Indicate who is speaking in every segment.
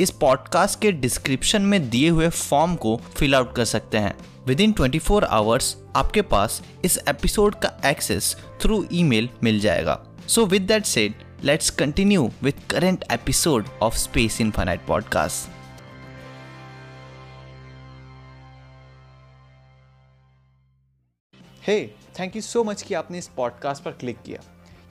Speaker 1: इस पॉडकास्ट के डिस्क्रिप्शन में दिए हुए फॉर्म को फिल आउट कर सकते हैं। Within twenty four hours आपके पास इस एपिसोड का एक्सेस थ्रू ईमेल मिल जाएगा। So with that said let's continue with current episode of space infinite podcast hey thank you so much कि आपने इस पॉडकास्ट पर क्लिक किया।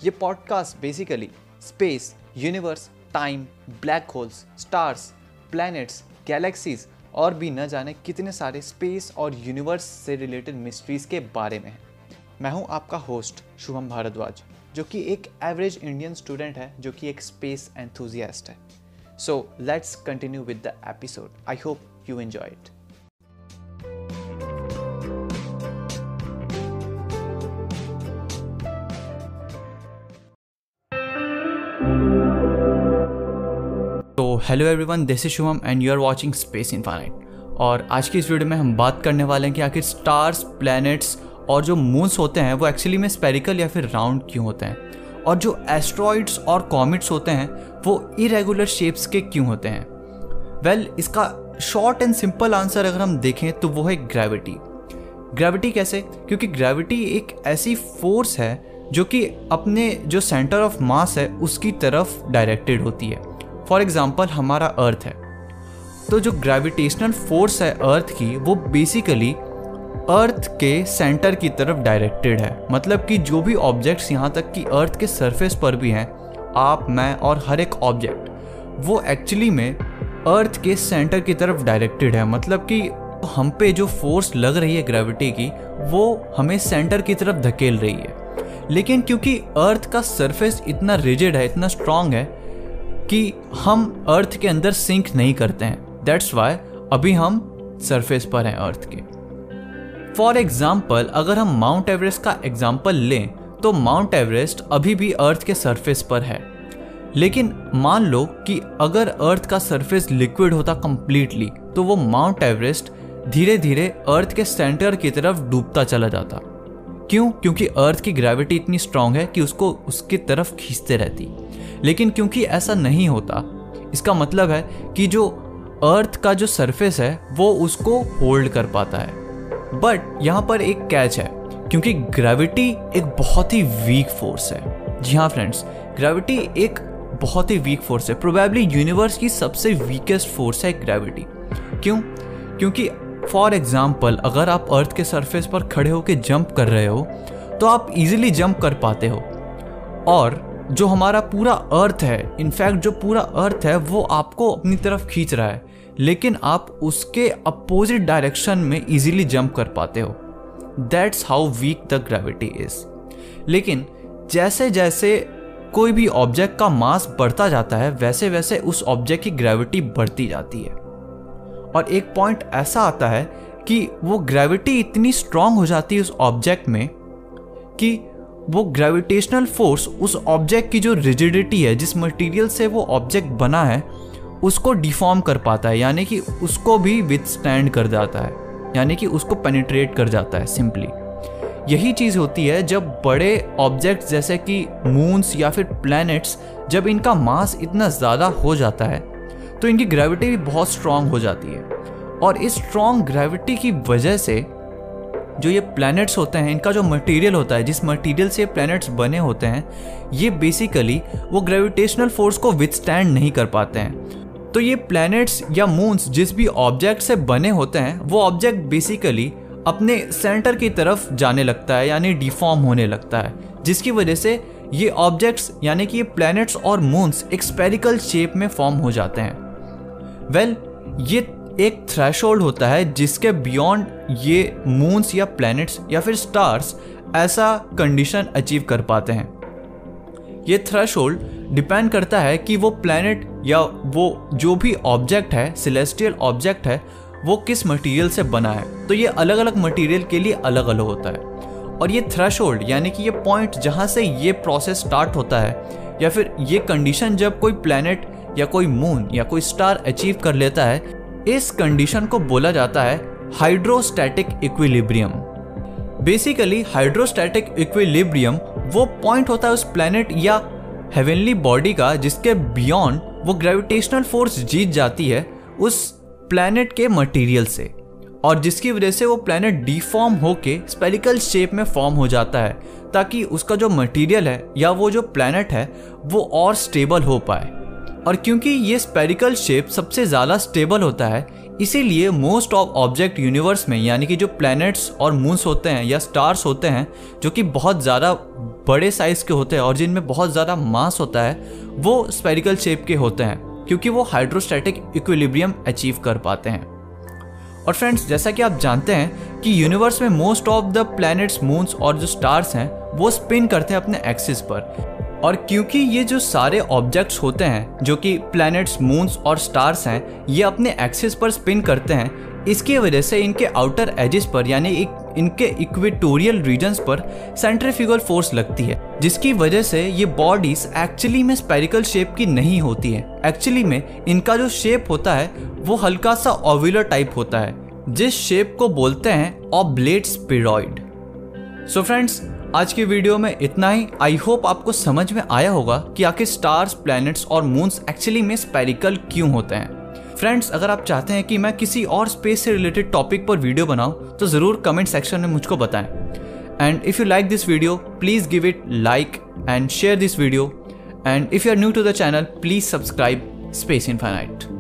Speaker 1: ये podcast basically space universe time black holes stars planets galaxies और भी न जाने कितने सारे स्पेस और यूनिवर्स से रिलेटेड मिस्ट्रीज़ के बारे में है। मैं हूँ आपका होस्ट शुभम भारद्वाज, जो कि एक एवरेज इंडियन स्टूडेंट है, जो कि एक स्पेस एंथुजियास्ट है। So let's continue with the episode I hope you enjoy it hello everyone this is Shubham and you are watching space infinite और आज की इस वीडियो में हम बात करने वाले हैं कि आखिर स्टार्स प्लैनेट्स और जो मून्स होते हैं वो एक्चुअली में स्पेरिकल या फिर राउंड क्यों होते हैं? और जो एस्ट्रॉइड्स और कॉमेट्स होते हैं वो इरेगुलर शेप्स के क्यों होते हैं? वेल well, इसका शॉर्ट एंड सिंपल आंसर अगर हम देखें तो वो है ग्रेविटी ग्रेविटी कैसे? क्योंकि ग्रेविटी एक ऐसी फोर्स है जो कि अपने जो सेंटर ऑफ़ मास है उसकी तरफ़ डायरेक्टेड होती है. फॉर एग्ज़ाम्पल हमारा अर्थ है। तो जो ग्रेविटेशनल फोर्स है अर्थ की, वो बेसिकली अर्थ के सेंटर की तरफ़ डायरेक्टेड है। मतलब कि जो भी ऑब्जेक्ट्स यहाँ तक कि अर्थ के सरफेस पर भी हैं, आप, मैं और हर एक ऑब्जेक्ट वो एक्चुअली में अर्थ के सेंटर की तरफ़ डायरेक्टेड है। मतलब कि हम पे जो फोर्स लग रही है ग्रेविटी की, वो हमें सेंटर की तरफ़ धकेल रही है। लेकिन क्योंकि अर्थ का सरफेस इतना रिजिड है, इतना स्ट्रांग है कि हम अर्थ के अंदर सिंक नहीं करते हैं। दैट्स वाई अभी हम सरफेस पर हैं अर्थ के। फॉर एग्ज़ाम्पल अगर हम माउंट एवरेस्ट का एग्ज़ाम्पल लें तो माउंट एवरेस्ट अभी भी अर्थ के सरफेस पर है। लेकिन मान लो कि अगर अर्थ का सरफेस लिक्विड होता कम्प्लीटली तो वो माउंट एवरेस्ट धीरे धीरे अर्थ के सेंटर की तरफ़ डूबता चला जाता। क्यों? क्योंकि अर्थ की ग्रेविटी इतनी स्ट्रांग है कि उसको उसकी तरफ़ खींचते रहती। लेकिन क्योंकि ऐसा नहीं होता, इसका मतलब है कि जो अर्थ का जो सरफेस है, वो उसको होल्ड कर पाता है। बट यहाँ पर एक कैच है, क्योंकि ग्रेविटी एक बहुत ही वीक फोर्स है। जी हाँ फ्रेंड्स ग्रेविटी एक बहुत ही वीक फोर्स है। प्रोबेबली यूनिवर्स की सबसे वीकेस्ट फोर्स है ग्रेविटी क्यों? क्योंकि फॉर एग्ज़ाम्पल अगर आप अर्थ के सरफेस पर खड़े होकर जंप कर रहे हो तो आप इजीली जंप कर पाते हो। और जो हमारा पूरा अर्थ है इनफैक्ट जो पूरा अर्थ है, वो आपको अपनी तरफ़ खींच रहा है। लेकिन आप उसके अपोजिट डायरेक्शन में इजीली जंप कर पाते हो। That's how weak the gravity is लेकिन जैसे जैसे कोई भी ऑब्जेक्ट का मास बढ़ता जाता है वैसे वैसे उस ऑब्जेक्ट की ग्रेविटी बढ़ती जाती है। और एक पॉइंट ऐसा आता है कि वो ग्रेविटी इतनी स्ट्रांग हो जाती है उस ऑब्जेक्ट में कि वो ग्रेविटेशनल फोर्स उस ऑब्जेक्ट की जो रिजिडिटी है, जिस मटेरियल से वो ऑब्जेक्ट बना है, उसको डिफॉर्म कर पाता है, यानी कि उसको भी विथ स्टैंड कर जाता है, यानी कि उसको पेनिट्रेट कर जाता है सिंपली यही चीज़ होती है जब बड़े ऑब्जेक्ट्स जैसे कि मून्स या फिर प्लैनेट्स जब इनका मास इतना ज़्यादा हो जाता है तो इनकी ग्रेविटी भी बहुत स्ट्रांग हो जाती है। और इस स्ट्रांग ग्रेविटी की वजह से जो ये प्लैनेट्स होते हैं इनका जो मटेरियल होता है जिस मटेरियल से प्लैनेट्स बने होते हैं ये बेसिकली वो ग्रेविटेशनल फोर्स को विथस्टैंड नहीं कर पाते हैं। तो ये प्लैनेट्स या मून्स जिस भी ऑब्जेक्ट से बने होते हैं वो ऑब्जेक्ट बेसिकली अपने सेंटर की तरफ़ जाने लगता है यानी डिफॉर्म होने लगता है जिसकी वजह से ये ऑब्जेक्ट्स यानी कि ये प्लैनेट्स और मून्स एक स्पेरिकल शेप में फॉर्म हो जाते हैं। वेल well, ये एक थ्रेशोल्ड होता है जिसके बियॉन्ड ये मून्स या प्लैनेट्स या फिर स्टार्स ऐसा कंडीशन अचीव कर पाते हैं। ये थ्रेशोल्ड डिपेंड करता है कि वो प्लैनेट या वो जो भी ऑब्जेक्ट है सिलेस्टियल ऑब्जेक्ट है, वो किस मटेरियल से बना है। तो ये अलग अलग मटेरियल के लिए अलग अलग होता है। और ये थ्रेश यानी कि ये पॉइंट जहाँ से ये प्रोसेस स्टार्ट होता है, या फिर ये कंडीशन जब कोई प्लानट या कोई मून या कोई स्टार अचीव कर लेता है इस कंडीशन को बोला जाता है hydrostatic equilibrium basically hydrostatic equilibrium वो पॉइंट होता है उस प्लेनेट या हेवनली बॉडी का जिसके बियॉन्ड वो ग्रेविटेशनल फोर्स जीत जाती है उस प्लैनेट के मटेरियल से। और जिसकी वजह से वो प्लैनेट डिफॉर्म होके स्पेरिकल शेप में फॉर्म हो जाता है, ताकि उसका जो मटेरियल है या वो जो प्लैनेट है, वो और स्टेबल हो पाए। और क्योंकि ये स्पेरिकल शेप सबसे ज़्यादा स्टेबल होता है, इसीलिए मोस्ट ऑफ़ ऑब्जेक्ट यूनिवर्स में, यानी कि जो प्लैनेट्स और मून्स होते हैं या स्टार्स होते हैं, जो कि बहुत ज़्यादा बड़े साइज़ के होते हैं और जिनमें बहुत ज़्यादा मास होता है, वो स्पेरिकल शेप के होते हैं, क्योंकि वो हाइड्रोस्टैटिक इक्विलिब्रियम अचीव कर पाते हैं। और फ्रेंड्स जैसा कि आप जानते हैं कि यूनिवर्स में most of the planets moons और जो स्टार्स हैं, वो स्पिन करते हैं अपने एक्सिस पर। और क्योंकि ये जो सारे ऑब्जेक्ट्स होते हैं, जो कि प्लैनेट्स मून्स और स्टार्स हैं, ये अपने एक्सिस पर स्पिन करते हैं, इसकी वजह से इनके आउटर एजेस पर, यानी इनके इक्वेटोरियल रीजन्स पर सेंट्रीफ्यूगल फोर्स लगती है, जिसकी वजह से ये बॉडीज एक्चुअली में स्पेरिकल शेप की नहीं होती है। एक्चुअली में इनका जो शेप होता है, वो हल्का सा ओव्यूलर टाइप होता है, जिस शेप को बोलते हैं ऑब्लेट स्पिरॉइड सो फ्रेंड्स आज की वीडियो में इतना ही। आई होप आपको समझ में आया होगा कि आखिर स्टार्स प्लैनेट्स और मून्स एक्चुअली में स्पेरिकल क्यों होते हैं। फ्रेंड्स अगर आप चाहते हैं कि मैं किसी और स्पेस से रिलेटेड टॉपिक पर वीडियो बनाऊँ तो ज़रूर कमेंट सेक्शन में मुझको बताएँ। And if you like this video please give it like and share this video and if you are new to the channel please subscribe space infinite